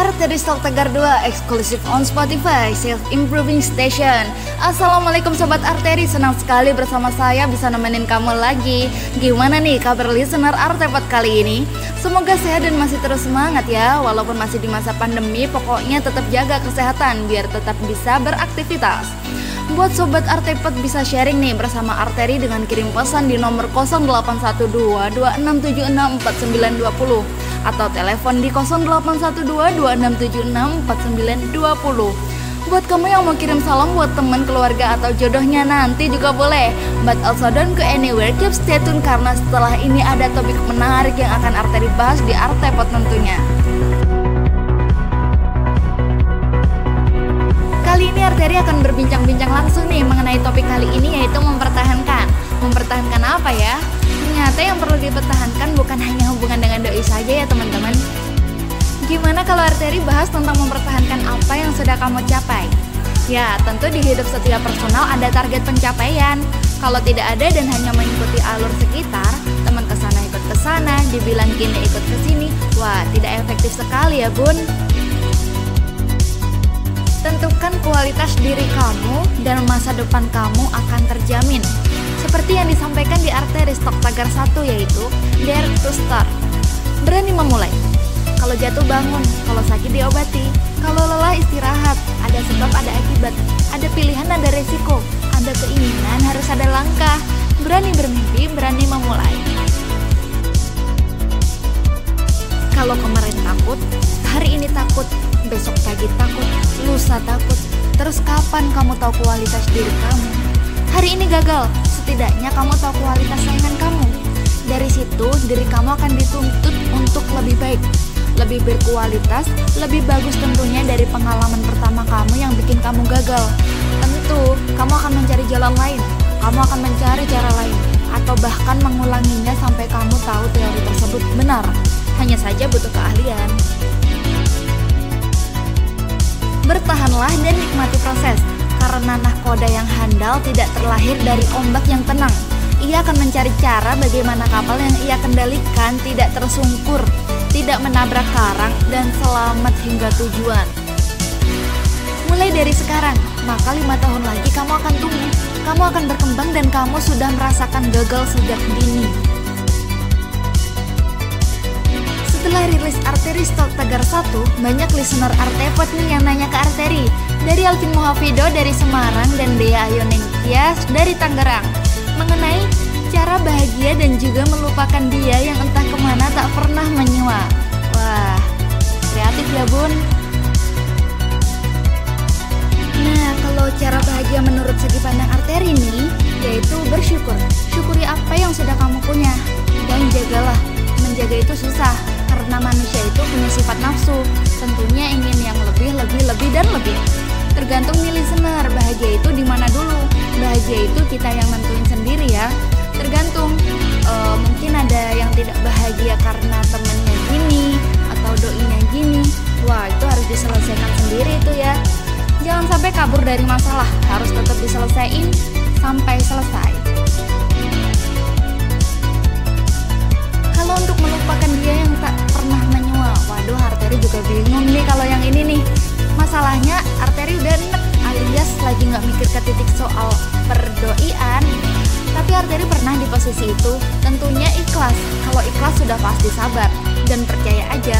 Arteri Stok Tegar 2 eksklusif on Spotify Self Improving Station. Assalamualaikum Sobat Arteri. Senang sekali bersama saya bisa nemenin kamu lagi. Gimana nih kabar listener Artepot kali ini? Semoga sehat dan masih terus semangat ya. Walaupun masih di masa pandemi Pokoknya tetap jaga kesehatan Biar tetap bisa beraktivitas. Buat Sobat Artepot bisa sharing nih bersama Arteri dengan kirim pesan di nomor 0812 26764920 atau telepon di 081226764920. Buat kamu yang mau kirim salam buat teman keluarga atau jodohnya nanti juga boleh. But also don't go anywhere, keep stay tune karena setelah ini ada topik menarik yang akan Arteri bahas di Artepot tentunya. Kali ini Arteri akan berbincang-bincang langsung nih mengenai topik kali ini yaitu mempertahankan. Mempertahankan apa ya? Ternyata yang perlu dipertahankan bukan hanya hubungan dengan doi saja ya teman-teman. Gimana kalau Arteri bahas tentang mempertahankan apa yang sudah kamu capai? Ya, tentu di hidup setiap personal ada target pencapaian. Kalau tidak ada dan hanya mengikuti alur sekitar, teman ke sana ikut ke sana, dibilang kini ikut ke sini, wah tidak efektif sekali ya bun. Tentukan kualitas diri kamu dan masa depan kamu akan terjamin. Seperti yang disampaikan di arteri stok tagar 1 yaitu Dare to Start. Berani memulai. Kalau jatuh bangun, kalau sakit diobati, kalau lelah istirahat, ada sebab ada akibat, ada pilihan ada resiko, ada keinginan harus ada langkah, berani bermimpi, berani memulai. Kalau kemarin takut, hari ini takut, besok pagi takut, lusa takut, terus kapan kamu tahu kualitas diri kamu? Hari ini gagal, setidaknya kamu tahu kualitas saingan kamu. Dari situ, diri kamu akan dituntut untuk lebih baik, lebih berkualitas, lebih bagus tentunya dari pengalaman pertama kamu yang bikin kamu gagal. Tentu, kamu akan mencari jalan lain, kamu akan mencari cara lain, atau bahkan mengulanginya sampai kamu tahu teori tersebut benar. Hanya saja butuh keahlian. Bertahanlah dan nikmati proses, karena nahkoda yang handal tidak terlahir dari ombak yang tenang. Ia akan mencari cara bagaimana kapal yang ia kendalikan tidak tersungkur, tidak menabrak karang, dan selamat hingga tujuan. Mulai dari sekarang, maka lima tahun lagi kamu akan tumbuh, kamu akan berkembang dan kamu sudah merasakan gagal sejak dini. Setelah rilis Arteri Stok Tegar 1, banyak listener Artepot nih yang nanya ke Arteri. Dari Alvin Mohafido dari Semarang dan Dea Ayonengkias dari Tangerang. Mengenai cara bahagia dan juga melupakan dia yang entah ke mana tak pernah menyua. Wah, kreatif ya bun. Nah, kalau cara bahagia menurut segi pandang Arteri ini, yaitu bersyukur. Syukuri apa yang sudah kamu punya. Dan jagalah, menjaga itu susah manusia itu punya sifat nafsu, tentunya ingin yang lebih, lebih, lebih, dan lebih. Tergantung nih listener, bahagia itu di mana dulu? Bahagia itu kita yang nentuin sendiri ya. Tergantung, e, mungkin ada yang tidak bahagia karena temennya gini atau doinya gini. Wah itu harus diselesaikan sendiri itu ya. Jangan sampai kabur dari masalah, harus tetap diselesaikan sampai nggak mikir ke titik soal perdoian. Tapi arteri pernah di posisi itu, tentunya ikhlas. Kalau ikhlas sudah pasti sabar dan percaya aja.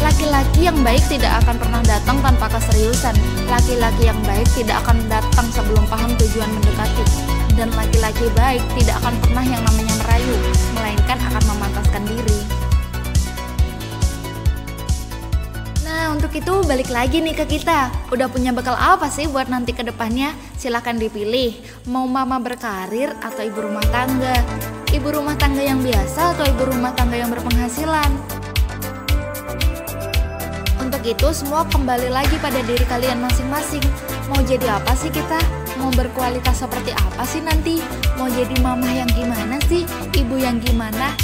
Laki-laki yang baik tidak akan pernah datang tanpa keseriusan. Laki-laki yang baik tidak akan datang sebelum paham tujuan mendekati. Dan laki-laki baik tidak akan pernah yang namanya merayu, melainkan akan memantaskan diri. Untuk itu balik lagi nih ke kita. Udah punya bekal apa sih buat nanti ke depannya? Silahkan dipilih. Mau mama berkarir atau ibu rumah tangga? Ibu rumah tangga yang biasa atau ibu rumah tangga yang berpenghasilan? Untuk itu semua kembali lagi pada diri kalian masing-masing. Mau jadi apa sih kita? Mau berkualitas seperti apa sih nanti? Mau jadi mama yang gimana sih? Ibu yang gimana?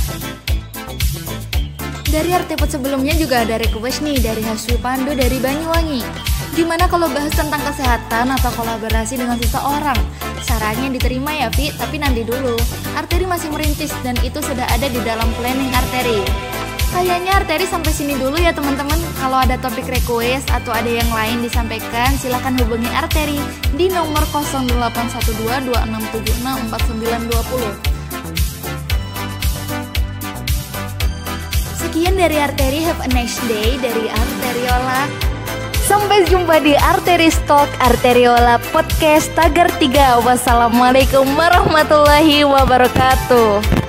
Dari artepot sebelumnya juga ada request nih dari Haswi Pandu dari Banyuwangi. Gimana kalau bahas tentang kesehatan atau kolaborasi dengan seseorang? Sarannya diterima ya Vi, tapi nanti dulu. Arteri masih merintis dan itu sudah ada di dalam planning arteri. Kayaknya arteri sampai sini dulu ya teman-teman. Kalau ada topik request atau ada yang lain disampaikan, silahkan hubungi Arteri di nomor 081226764920. Sekian dari Arteri, have a nice day dari Arteriola. Sampai jumpa di Arteri Stock Arteriola Podcast Tagar 3. Wassalamualaikum warahmatullahi wabarakatuh.